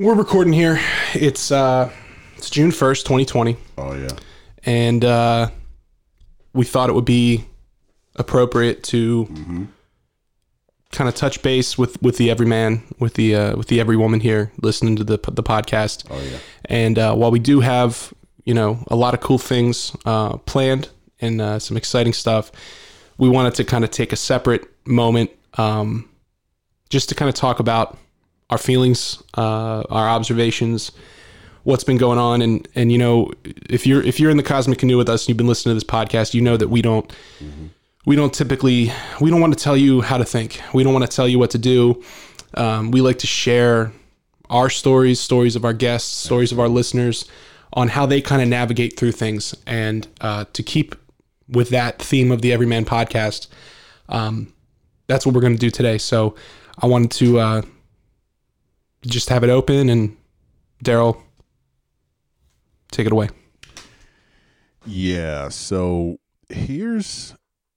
We're recording here. It's uh it's June 1st, 2020, Oh yeah. and uh we thought it would be appropriate to kind of touch base with with the everyman, with the uh with the every woman here listening to the the podcast. Oh yeah. And uh, while we do have, you know, a lot of cool things uh, planned and uh, some exciting stuff, we wanted to kind of take a separate moment um, just to kind of talk about our feelings, uh, our observations, what's been going on, and and you know, if you're if you're in the cosmic canoe with us and you've been listening to this podcast, you know that we don't. We don't typically, we don't want to tell you how to think. We don't want to tell you what to do. Um, we like to share our stories, stories of our guests, stories of our listeners on how they kind of navigate through things. And uh, to keep with that theme of the Everyman podcast, um, that's what we're going to do today. So I wanted to uh, just have it open and Daryl, take it away. Yeah. So here's,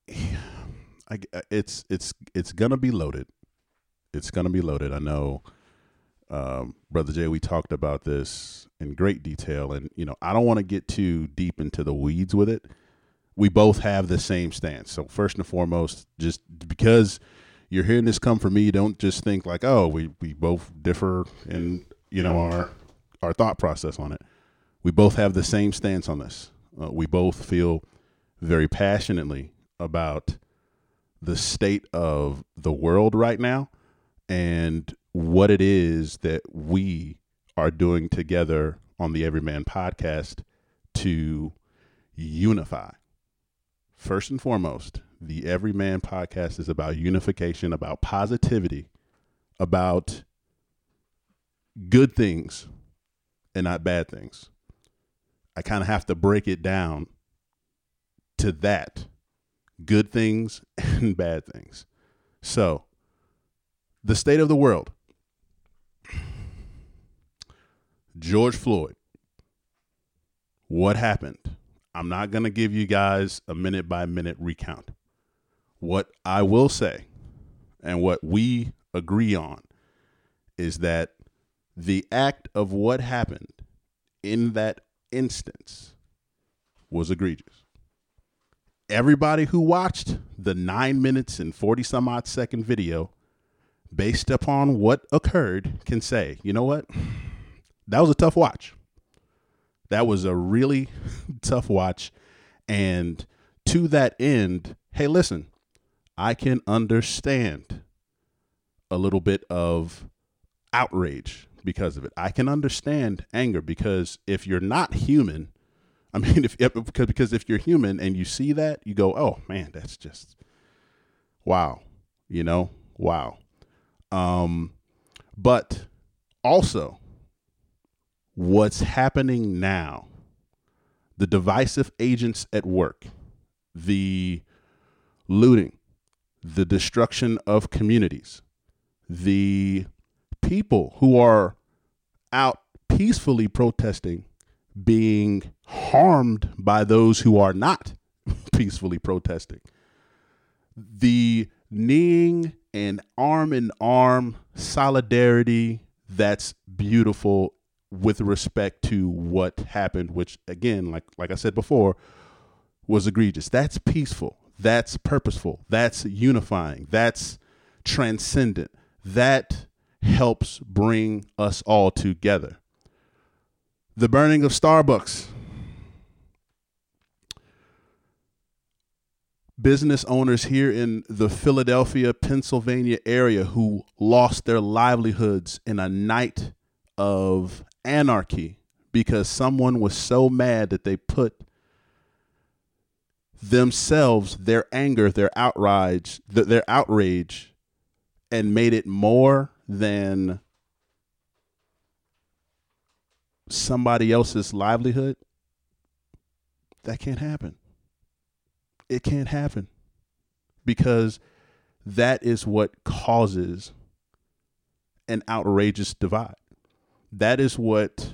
I, it's it's it's gonna be loaded. It's gonna be loaded. I know, um, brother Jay. We talked about this in great detail, and you know, I don't want to get too deep into the weeds with it. We both have the same stance. So first and foremost, just because you're hearing this come from me, don't just think like, oh, we we both differ in you know our our thought process on it. We both have the same stance on this. Uh, we both feel very passionately about the state of the world right now and what it is that we are doing together on the Everyman podcast to unify. First and foremost, the Everyman podcast is about unification, about positivity, about good things and not bad things. I kind of have to break it down to that good things and bad things. So, the state of the world George Floyd. What happened? I'm not going to give you guys a minute by minute recount. What I will say and what we agree on is that the act of what happened in that instance was egregious. Everybody who watched the nine minutes and 40 some odd second video, based upon what occurred, can say, you know what? That was a tough watch. That was a really tough watch. And to that end, hey, listen, I can understand a little bit of outrage because of it. I can understand anger because if you're not human, I mean, if, because because if you're human and you see that, you go, "Oh man, that's just wow," you know, wow. Um, but also, what's happening now, the divisive agents at work, the looting, the destruction of communities, the people who are out peacefully protesting being harmed by those who are not peacefully protesting. The kneeing and arm in arm solidarity that's beautiful with respect to what happened, which again, like like I said before, was egregious. That's peaceful. That's purposeful. That's unifying. That's transcendent. That helps bring us all together. The burning of Starbucks. Business owners here in the Philadelphia, Pennsylvania area who lost their livelihoods in a night of anarchy because someone was so mad that they put themselves, their anger, their outrage, their outrage, and made it more than somebody else's livelihood, that can't happen. It can't happen because that is what causes an outrageous divide. That is what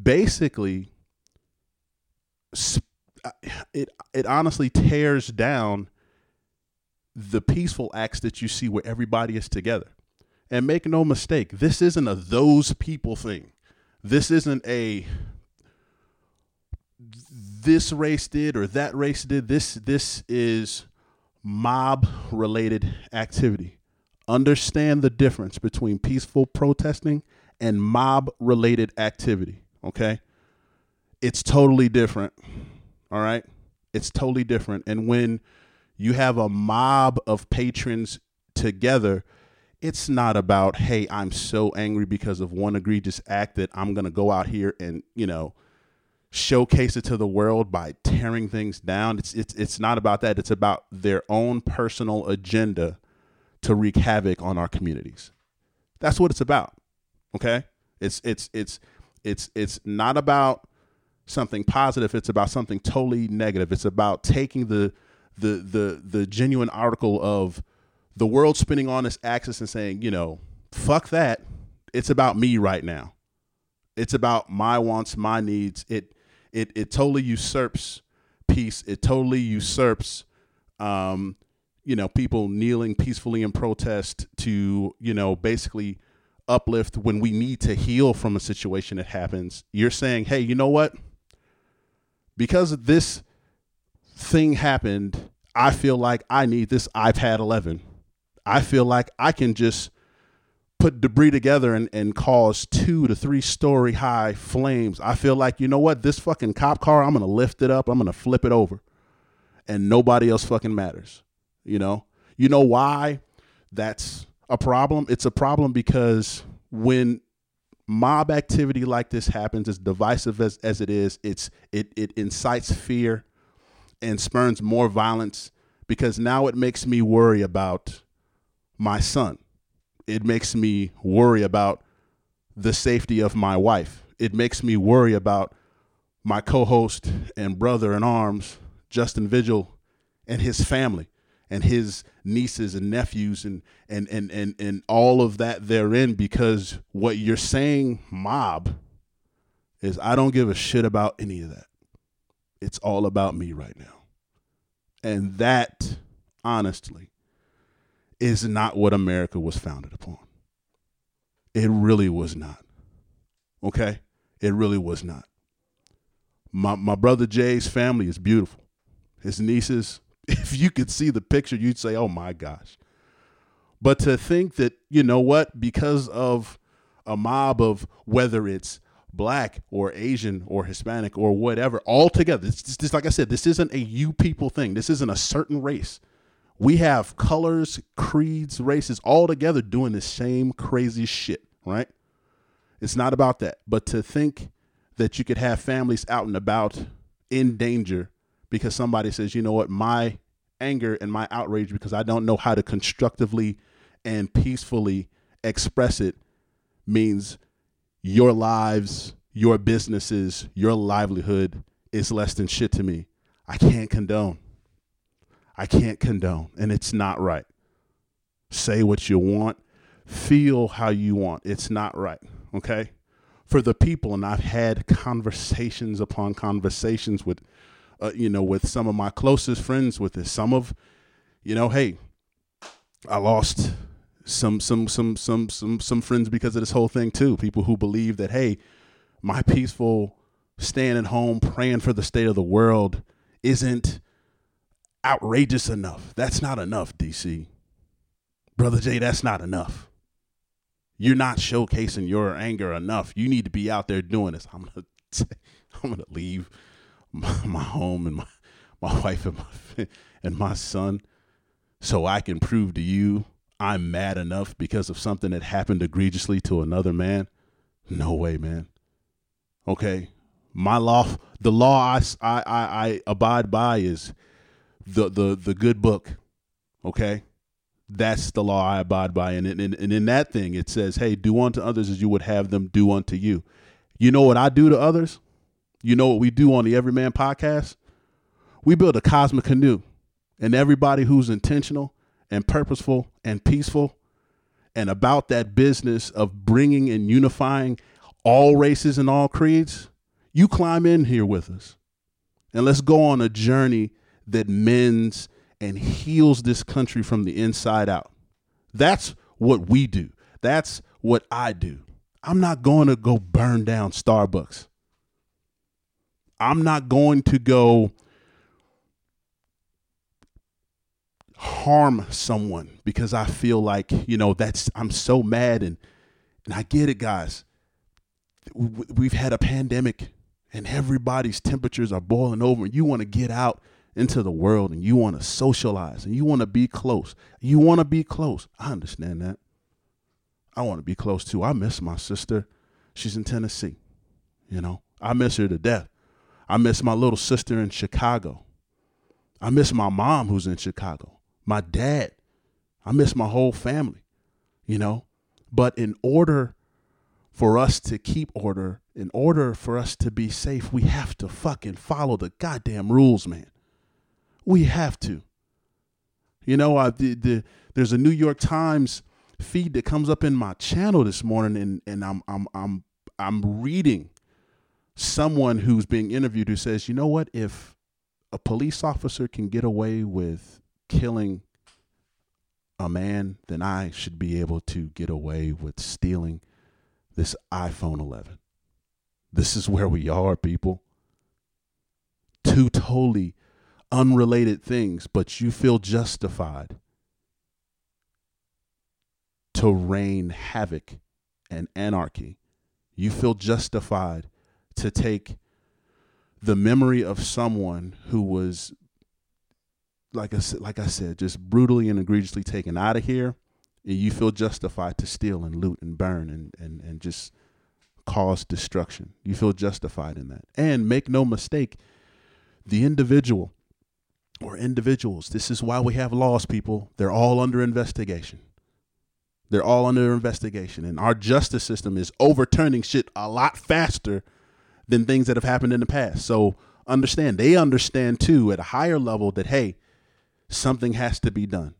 basically it it honestly tears down the peaceful acts that you see where everybody is together. And make no mistake, this isn't a those people thing. This isn't a this race did or that race did. This this is mob related activity. Understand the difference between peaceful protesting and mob related activity, okay? It's totally different. All right? It's totally different. And when you have a mob of patrons together, it's not about, hey, I'm so angry because of one egregious act that I'm going to go out here and, you know, showcase it to the world by tearing things down. It's it's it's not about that. It's about their own personal agenda to wreak havoc on our communities. That's what it's about. Okay? It's it's it's it's it's not about something positive. It's about something totally negative. It's about taking the the the the genuine article of the world spinning on its axis and saying, you know, fuck that. It's about me right now. It's about my wants, my needs. It it it totally usurps peace. It totally usurps um, you know, people kneeling peacefully in protest to, you know, basically uplift when we need to heal from a situation that happens. You're saying, "Hey, you know what? Because this thing happened, I feel like I need this iPad 11. I feel like I can just put debris together and, and cause two to three story high flames. I feel like, you know what, this fucking cop car, I'm gonna lift it up, I'm gonna flip it over. And nobody else fucking matters. You know? You know why that's a problem? It's a problem because when mob activity like this happens, as divisive as, as it is, it's it it incites fear and spurns more violence because now it makes me worry about my son it makes me worry about the safety of my wife. It makes me worry about my co-host and brother in arms, Justin Vigil, and his family and his nieces and nephews and and and and, and all of that therein because what you're saying mob is I don't give a shit about any of that. It's all about me right now. And that honestly is not what America was founded upon. It really was not. Okay? It really was not. My my brother Jay's family is beautiful. His nieces, if you could see the picture, you'd say, "Oh my gosh." But to think that, you know what, because of a mob of whether it's black or Asian or Hispanic or whatever, all together. It's just, like I said, this isn't a you people thing. This isn't a certain race. We have colors, creeds, races all together doing the same crazy shit, right? It's not about that. But to think that you could have families out and about in danger because somebody says, you know what, my anger and my outrage because I don't know how to constructively and peacefully express it means your lives, your businesses, your livelihood is less than shit to me. I can't condone. I can't condone, and it's not right. Say what you want, feel how you want. It's not right, okay? For the people, and I've had conversations upon conversations with, uh, you know, with some of my closest friends with this. Some of, you know, hey, I lost some some some some some some friends because of this whole thing too. People who believe that hey, my peaceful staying at home praying for the state of the world isn't outrageous enough. That's not enough, DC. Brother Jay, that's not enough. You're not showcasing your anger enough. You need to be out there doing this. I'm gonna, I'm gonna leave my, my home and my, my wife and my and my son, so I can prove to you I'm mad enough because of something that happened egregiously to another man. No way, man. Okay, my law, the law I I I abide by is the the the good book. Okay, that's the law I abide by, and in, and in that thing it says, "Hey, do unto others as you would have them do unto you." You know what I do to others? You know what we do on the Everyman podcast? We build a cosmic canoe, and everybody who's intentional and purposeful and peaceful and about that business of bringing and unifying all races and all creeds, you climb in here with us. And let's go on a journey that mends and heals this country from the inside out. That's what we do. That's what I do. I'm not going to go burn down Starbucks. I'm not going to go harm someone because I feel like, you know, that's I'm so mad and and I get it guys. We've had a pandemic and everybody's temperatures are boiling over and you want to get out into the world and you want to socialize and you want to be close. You want to be close. I understand that. I want to be close too. I miss my sister. She's in Tennessee. You know, I miss her to death. I miss my little sister in Chicago. I miss my mom who's in Chicago. My dad. I miss my whole family. You know, but in order for us to keep order, in order for us to be safe, we have to fucking follow the goddamn rules, man. We have to. You know, I the, the there's a New York Times feed that comes up in my channel this morning, and and I'm I'm I'm I'm reading someone who's being interviewed who says, you know what, if a police officer can get away with killing a man, then I should be able to get away with stealing this iPhone 11. This is where we are, people. Two totally unrelated things, but you feel justified to rain havoc and anarchy. You feel justified to take the memory of someone who was like I like I said, just brutally and egregiously taken out of here, and you feel justified to steal and loot and burn and and and just cause destruction. You feel justified in that. And make no mistake, the individual or individuals, this is why we have laws, people. They're all under investigation. They're all under investigation. And our justice system is overturning shit a lot faster than things that have happened in the past. So understand, they understand too at a higher level that, hey, something has to be done.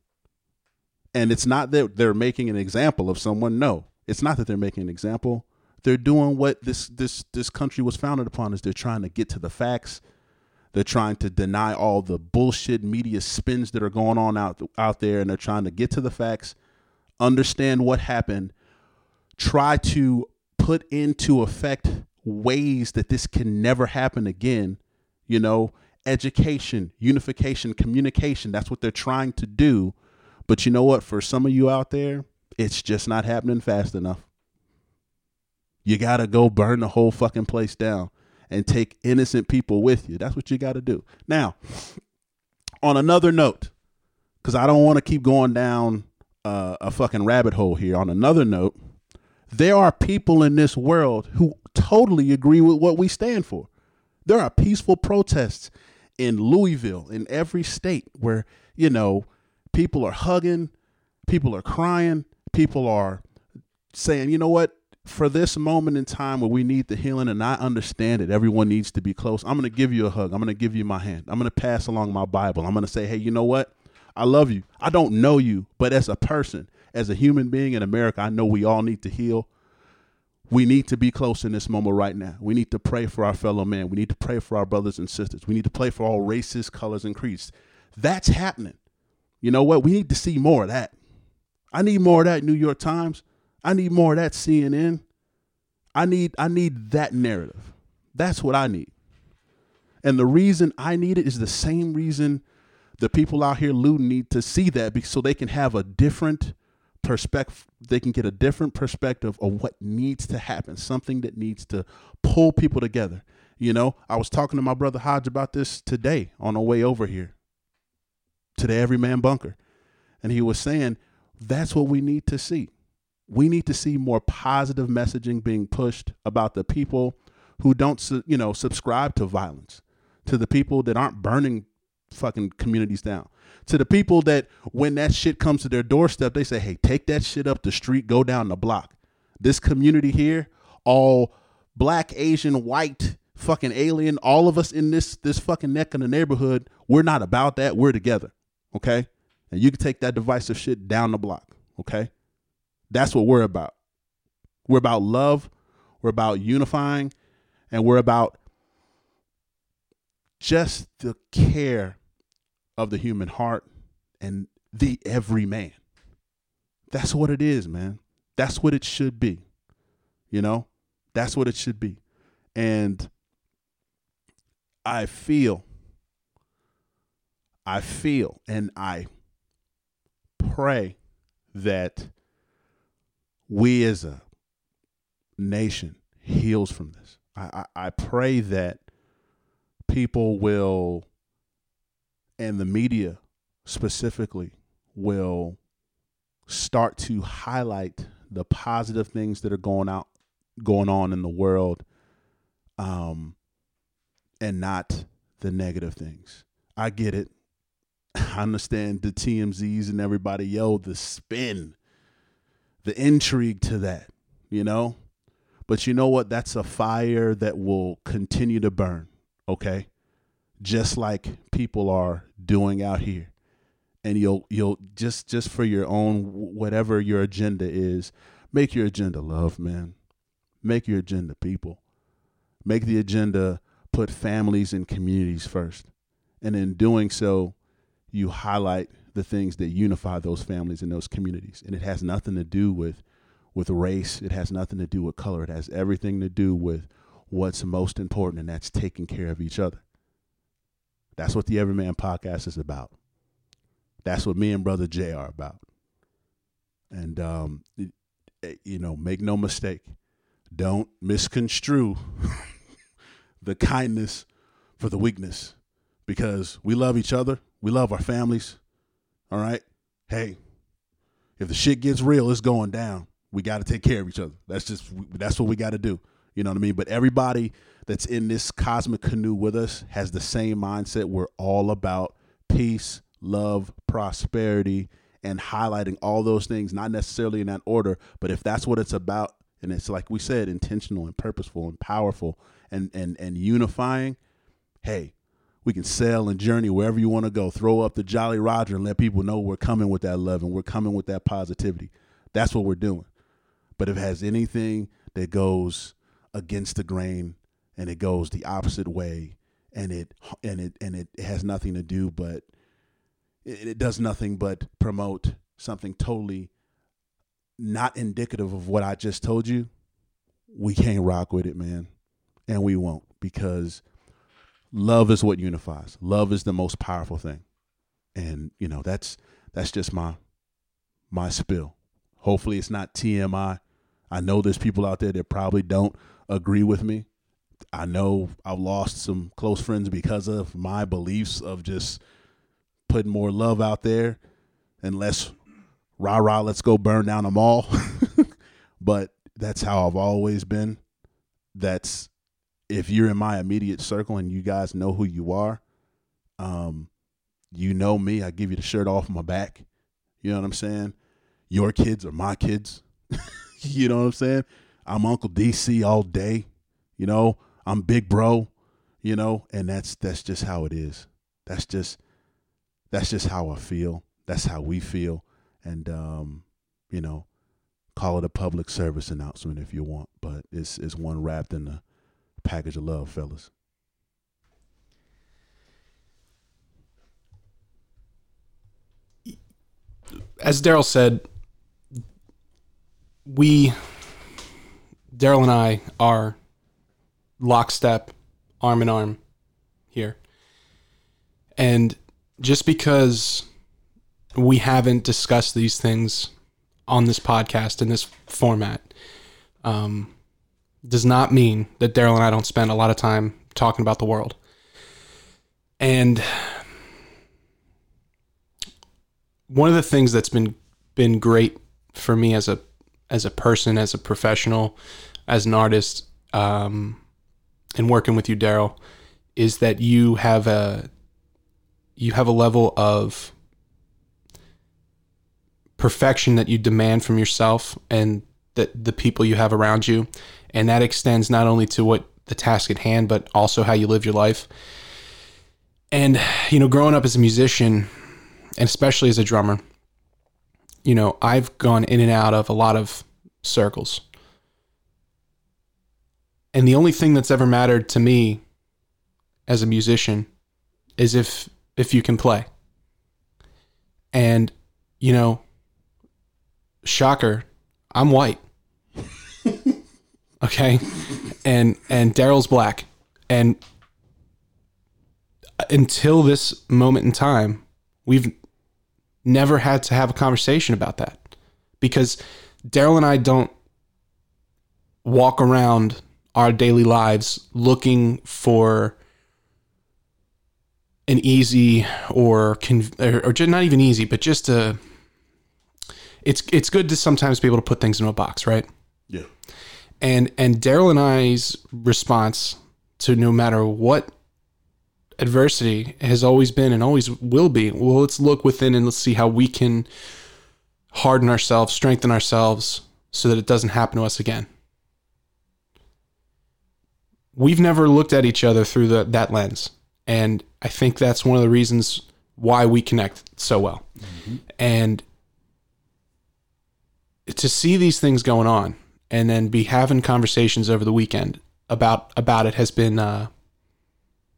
And it's not that they're making an example of someone. No, it's not that they're making an example. They're doing what this this this country was founded upon is they're trying to get to the facts. They're trying to deny all the bullshit media spins that are going on out out there and they're trying to get to the facts, understand what happened, try to put into effect ways that this can never happen again, you know, education, unification, communication. That's what they're trying to do. But you know what? For some of you out there, it's just not happening fast enough. You got to go burn the whole fucking place down and take innocent people with you. That's what you got to do. Now, on another note, because I don't want to keep going down uh, a fucking rabbit hole here, on another note, there are people in this world who totally agree with what we stand for. There are peaceful protests in Louisville, in every state where, you know, people are hugging, people are crying, people are saying, you know what, for this moment in time where we need the healing, and I understand that everyone needs to be close, I'm going to give you a hug. I'm going to give you my hand. I'm going to pass along my Bible. I'm going to say, hey, you know what? I love you. I don't know you, but as a person, as a human being in America, I know we all need to heal we need to be close in this moment right now. We need to pray for our fellow man. We need to pray for our brothers and sisters. We need to pray for all races, colors, and creeds. That's happening. You know what? We need to see more of that. I need more of that New York Times. I need more of that CNN. I need I need that narrative. That's what I need. And the reason I need it is the same reason the people out here looting need to see that so they can have a different perspective they can get a different perspective of what needs to happen something that needs to pull people together. You know i was talking to my brother hodge about this today on our way over here to the everyman bunker and he was saying that's what we need to see. We need to see more positive messaging being pushed about the people who don't you know subscribe to violence to the people that aren't burning fucking communities down to the people that when that shit comes to their doorstep, they say, hey, take that shit up the street, go down the block. This community here, all black, Asian, white, fucking alien, all of us in this this fucking neck in the neighborhood, we're not about that. We're together. Okay? And you can take that divisive shit down the block. Okay? That's what we're about. We're about love, we're about unifying, and we're about just the care of the human heart and the every man. That's what it is, man. That's what it should be. You know? That's what it should be. And I feel I feel and I pray that we as a nation heals from this. I, I, I pray that people will, and the media specifically, will start to highlight the positive things that are going out going on in the world um and not the negative things. I get it. I understand the TMZs and everybody, yo, the spin, the intrigue to that, you know? But you know what? That's a fire that will continue to burn, okay? Just like people are doing out here. And you'll you'll just just for your own whatever your agenda is, make your agenda love, man. Make your agenda people. Make the agenda put families and communities first. And in doing so, you highlight the things that unify those families and those communities. And it has nothing to do with with race. It has nothing to do with color. It has everything to do with what's most important, and that's taking care of each other. That's what the Everyman podcast is about. That's what me and brother Jay are about. And um, it, it, you know, make no mistake, don't misconstrue the kindness for the weakness, because we love each other, we love our families. All right, hey, if the shit gets real, it's going down we got to take care of each other. That's just that's what we got to do. You know what I mean? But everybody that's in this cosmic canoe with us has the same mindset. We're all about peace, love, prosperity, and highlighting all those things, not necessarily in that order, but if that's what it's about, and it's like we said, intentional and purposeful and powerful and and and unifying, hey, we can sail and journey wherever you want to go. Throw up the Jolly Roger and let people know we're coming with that love and we're coming with that positivity. That's what we're doing. But if it has anything that goes against the grain and it goes the opposite way and it and it and it has nothing to do but it, it does nothing but promote something totally not indicative of what I just told you, we can't rock with it, man. And we won't because love is what unifies. Love is the most powerful thing. And, you know, that's that's just my my spill. Hopefully it's not TMI. I know there's people out there that probably don't agree with me. I know I've lost some close friends because of my beliefs of just putting more love out there and less rah rah, let's go burn down a mall. but that's how I've always been. That's if you're in my immediate circle and you guys know who you are, um, you know me. I give you the shirt off my back. You know what I'm saying? Your kids are my kids. you know what I'm saying? I'm Uncle DC all day. You know, I'm big bro, you know, and that's that's just how it is. That's just that's just how I feel. That's how we feel. And um, you know, call it a public service announcement if you want, but it's it's one wrapped in a package of love, fellas. As Daryl said, we, Daryl and I, are lockstep, arm in arm here. And just because we haven't discussed these things on this podcast in this format um, does not mean that Daryl and I don't spend a lot of time talking about the world. And one of the things that's been been great for me as a as a person, as a professional, as an artist, um, and working with you, Daryl, is that you have a you have a level of perfection that you demand from yourself and that the people you have around you, and that extends not only to what the task at hand, but also how you live your life. And you know, growing up as a musician, and especially as a drummer, you know, I've gone in and out of a lot of circles. And the only thing that's ever mattered to me as a musician is if if you can play. And you know, shocker, I'm white. okay, and and Daryl's black, and uh, until this moment in time, we've never had to have a conversation about that because Daryl and I don't walk around our daily lives looking for an easy or con- or, just not even easy, but just a. It's it's good to sometimes be able to put things in a box, right? Yeah. And and Daryl and I's response to no matter what adversity has always been and always will be. Well, let's look within and let's see how we can harden ourselves, strengthen ourselves so that it doesn't happen to us again. We've never looked at each other through the, that lens. And I think that's one of the reasons why we connect so well. And to see these things going on and then be having conversations over the weekend about about it has been uh,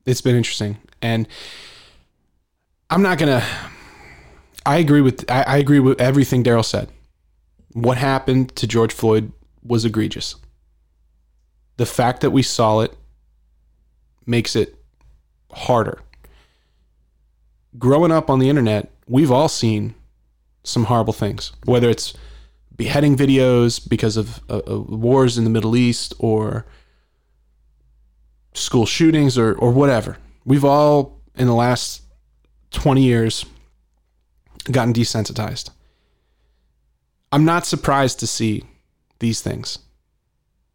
it's been interesting. And I'm not gonna. I agree with I, I agree with everything Daryl said. What happened to George Floyd was egregious. The fact that we saw it makes it harder. Growing up on the internet, we've all seen some horrible things, whether it's beheading videos because of uh, wars in the Middle East or school shootings or, or whatever. We've all, in the last 20 years, gotten desensitized. I'm not surprised to see these things.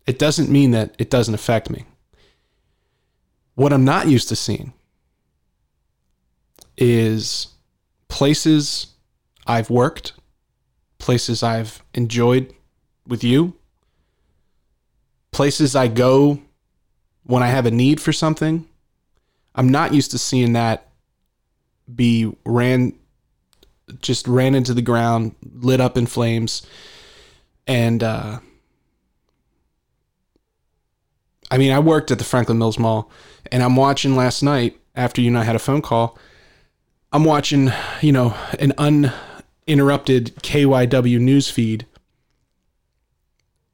It doesn't mean that it doesn't affect me. What I'm not used to seeing is places I've worked, places I've enjoyed with you, places I go when I have a need for something. I'm not used to seeing that be ran just ran into the ground, lit up in flames. And uh I mean, I worked at the Franklin Mills Mall and I'm watching last night after you and I had a phone call. I'm watching, you know, an uninterrupted KYW news feed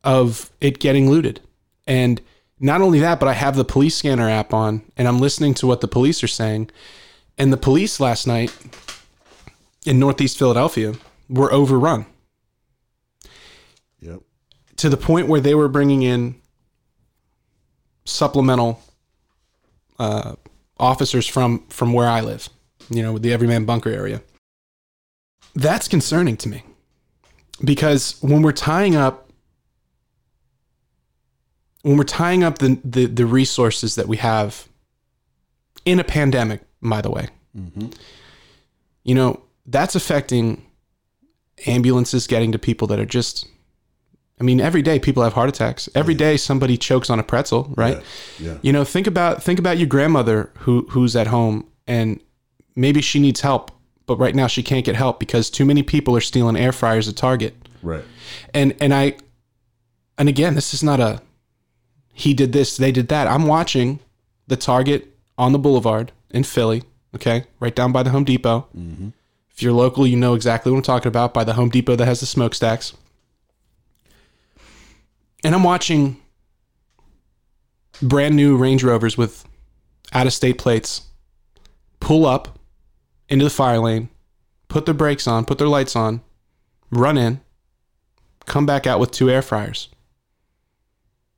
of it getting looted. And not only that, but I have the police scanner app on and I'm listening to what the police are saying. And the police last night in Northeast Philadelphia were overrun Yep. to the point where they were bringing in supplemental uh, officers from from where I live, you know, with the Everyman Bunker area. That's concerning to me because when we're tying up when we're tying up the, the, the resources that we have in a pandemic, by the way, mm-hmm. you know, that's affecting ambulances getting to people that are just, I mean, every day people have heart attacks. Every day somebody chokes on a pretzel, right? Yeah. You know, think about think about your grandmother who who's at home and maybe she needs help, but right now she can't get help because too many people are stealing air fryers at Target. Right. And and I and again, this is not a he did this, they did that. I'm watching the Target on the boulevard in Philly, okay? Right down by the Home Depot. Mm-hmm. If you're local, you know exactly what I'm talking about by the Home Depot that has the smokestacks. And I'm watching brand new Range Rovers with out of state plates pull up into the fire lane, put their brakes on, put their lights on, run in, come back out with two air fryers.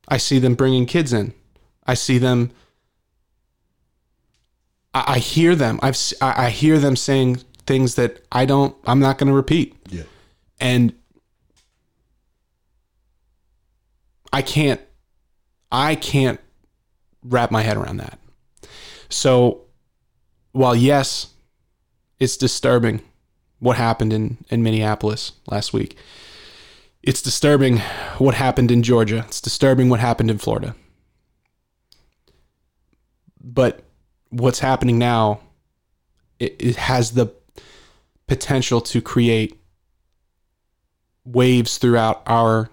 I see them bringing kids in. I see them. I, I hear them. I've I, I hear them saying things that I don't. I'm not going to repeat, Yeah. and I can't. I can't wrap my head around that. So, while yes, it's disturbing what happened in in Minneapolis last week. It's disturbing what happened in Georgia. It's disturbing what happened in Florida. But what's happening now it, it has the potential to create waves throughout our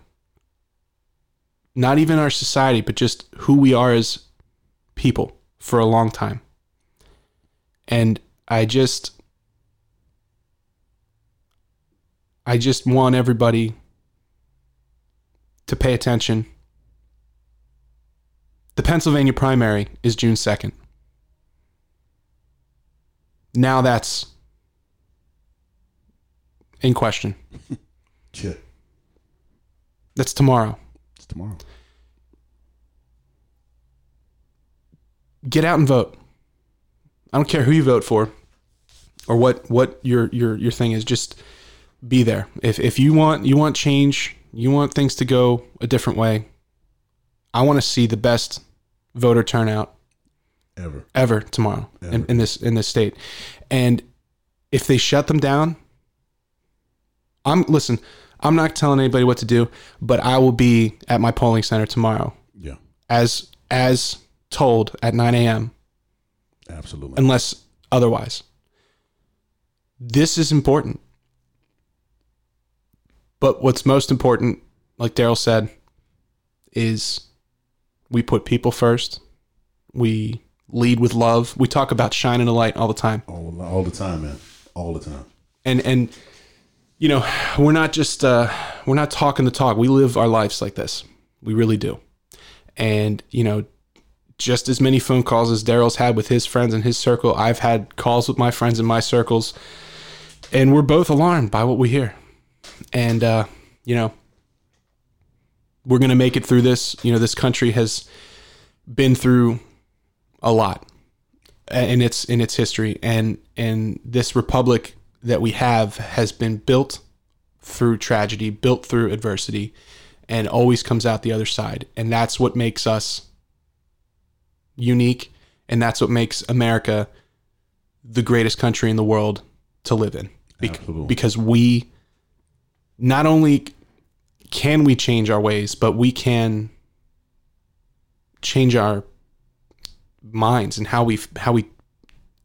not even our society, but just who we are as people for a long time. And I just I just want everybody to pay attention. The Pennsylvania primary is June 2nd. Now that's in question. Shit. That's tomorrow. It's tomorrow. Get out and vote. I don't care who you vote for or what what your your your thing is. Just be there. If if you want you want change, you want things to go a different way. I want to see the best voter turnout Ever. ever tomorrow In, in this in this state. And if they shut them down, I'm listen. I'm not telling anybody what to do, but I will be at my polling center tomorrow, Yeah. as as told at 9 a.m. Absolutely. unless otherwise. This is important. But what's most important, like Daryl said, is we put people first. We lead with love. We talk about shining a light all the time. all, all the time, man. All the time. And and you know, we're not just uh we're not talking the talk. We live our lives like this. We really do. And, you know, just as many phone calls as Daryl's had with his friends in his circle, I've had calls with my friends in my circles. And we're both alarmed by what we hear. And uh, you know, we're gonna make it through this. You know, this country has been through a lot in its in its history and and this republic that we have has been built through tragedy built through adversity and always comes out the other side and that's what makes us unique and that's what makes america the greatest country in the world to live in Absolutely. because we not only can we change our ways but we can change our minds and how we how we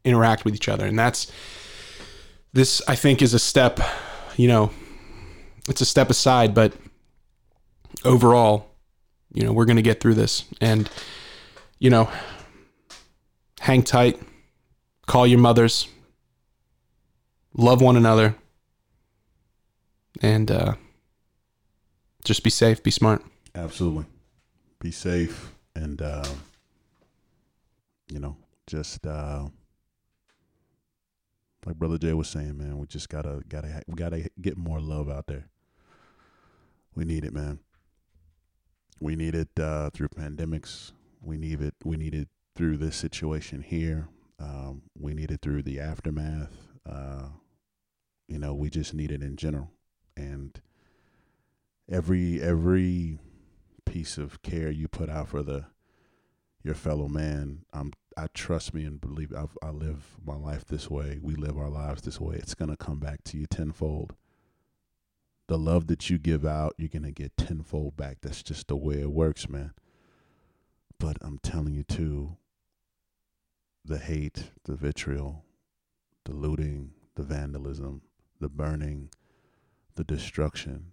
interact with each other. And that's this i think is a step you know it's a step aside but overall you know we're going to get through this. And you know hang tight call your mothers love one another and uh just be safe be smart Absolutely. Be safe and uh, you know, just uh like brother Jay was saying, man, we just gotta gotta we gotta get more love out there. We need it, man. We need it uh, through pandemics. We need it. We need it through this situation here. Um, we need it through the aftermath. Uh, you know, we just need it in general. And every every piece of care you put out for the your fellow man, um, I trust me and believe I've, I live my life this way. We live our lives this way. It's gonna come back to you tenfold. The love that you give out, you're gonna get tenfold back. That's just the way it works, man. But I'm telling you too, the hate, the vitriol, the looting, the vandalism, the burning, the destruction,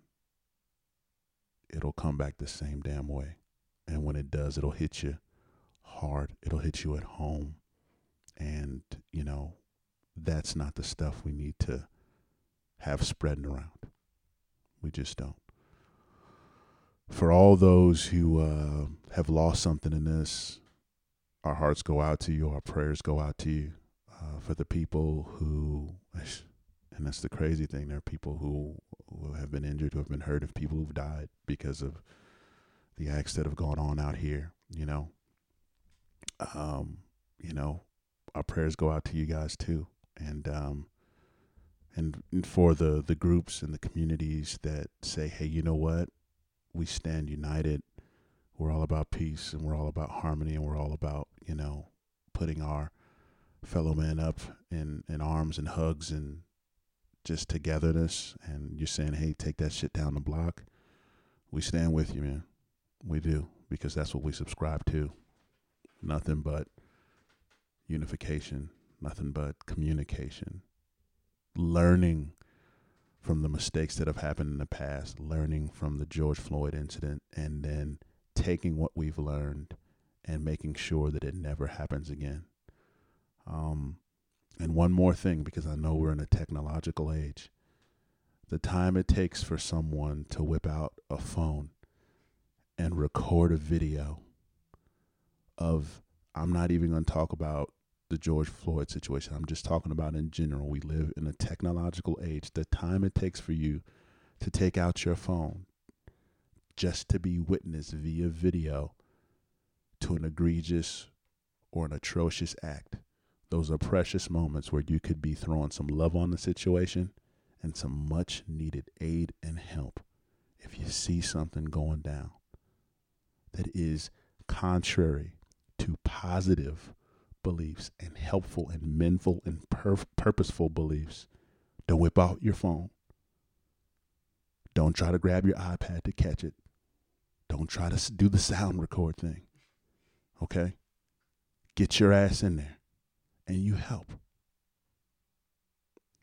it'll come back the same damn way. And when it does, it'll hit you hard. It'll hit you at home. And, you know, that's not the stuff we need to have spreading around. We just don't. For all those who uh, have lost something in this, our hearts go out to you, our prayers go out to you. Uh, for the people who, and that's the crazy thing, there are people who, who have been injured, who have been hurt, of people who've died because of the acts that have gone on out here, you know. Um, you know, our prayers go out to you guys too. And um and for the the groups and the communities that say, "Hey, you know what? We stand united. We're all about peace and we're all about harmony and we're all about, you know, putting our fellow men up in in arms and hugs and just togetherness and you're saying, "Hey, take that shit down the block." We stand with you, man. We do because that's what we subscribe to. Nothing but unification, nothing but communication, learning from the mistakes that have happened in the past, learning from the George Floyd incident, and then taking what we've learned and making sure that it never happens again. Um, and one more thing, because I know we're in a technological age, the time it takes for someone to whip out a phone and record a video of I'm not even going to talk about the George Floyd situation. I'm just talking about in general. We live in a technological age. The time it takes for you to take out your phone just to be witness via video to an egregious or an atrocious act. Those are precious moments where you could be throwing some love on the situation and some much needed aid and help if you see something going down that is contrary to positive beliefs and helpful and meaningful and pur- purposeful beliefs. Don't whip out your phone. Don't try to grab your iPad to catch it. Don't try to do the sound record thing. Okay? Get your ass in there and you help.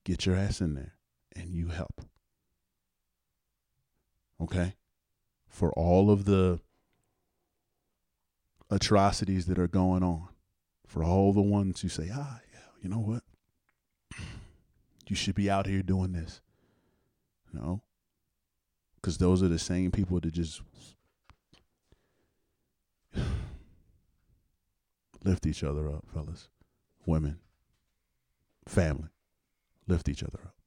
Get your ass in there and you help. Okay? For all of the atrocities that are going on, for all the ones who say, ah, yeah, you know what? You should be out here doing this. Know? Because those are the same people that just lift each other up, fellas. Women, family, lift each other up.